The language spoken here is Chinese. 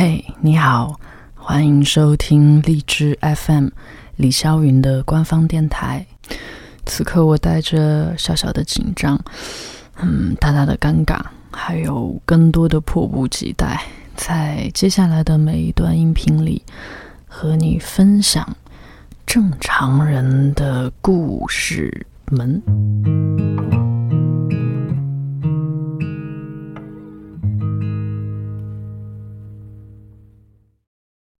嘿你好欢迎收听荔枝 fm 李霄云的官方电台。此刻我带着小小的紧张嗯大大的尴尬还有更多的迫不及待在接下来的每一段音频里和你分享正常人的故事们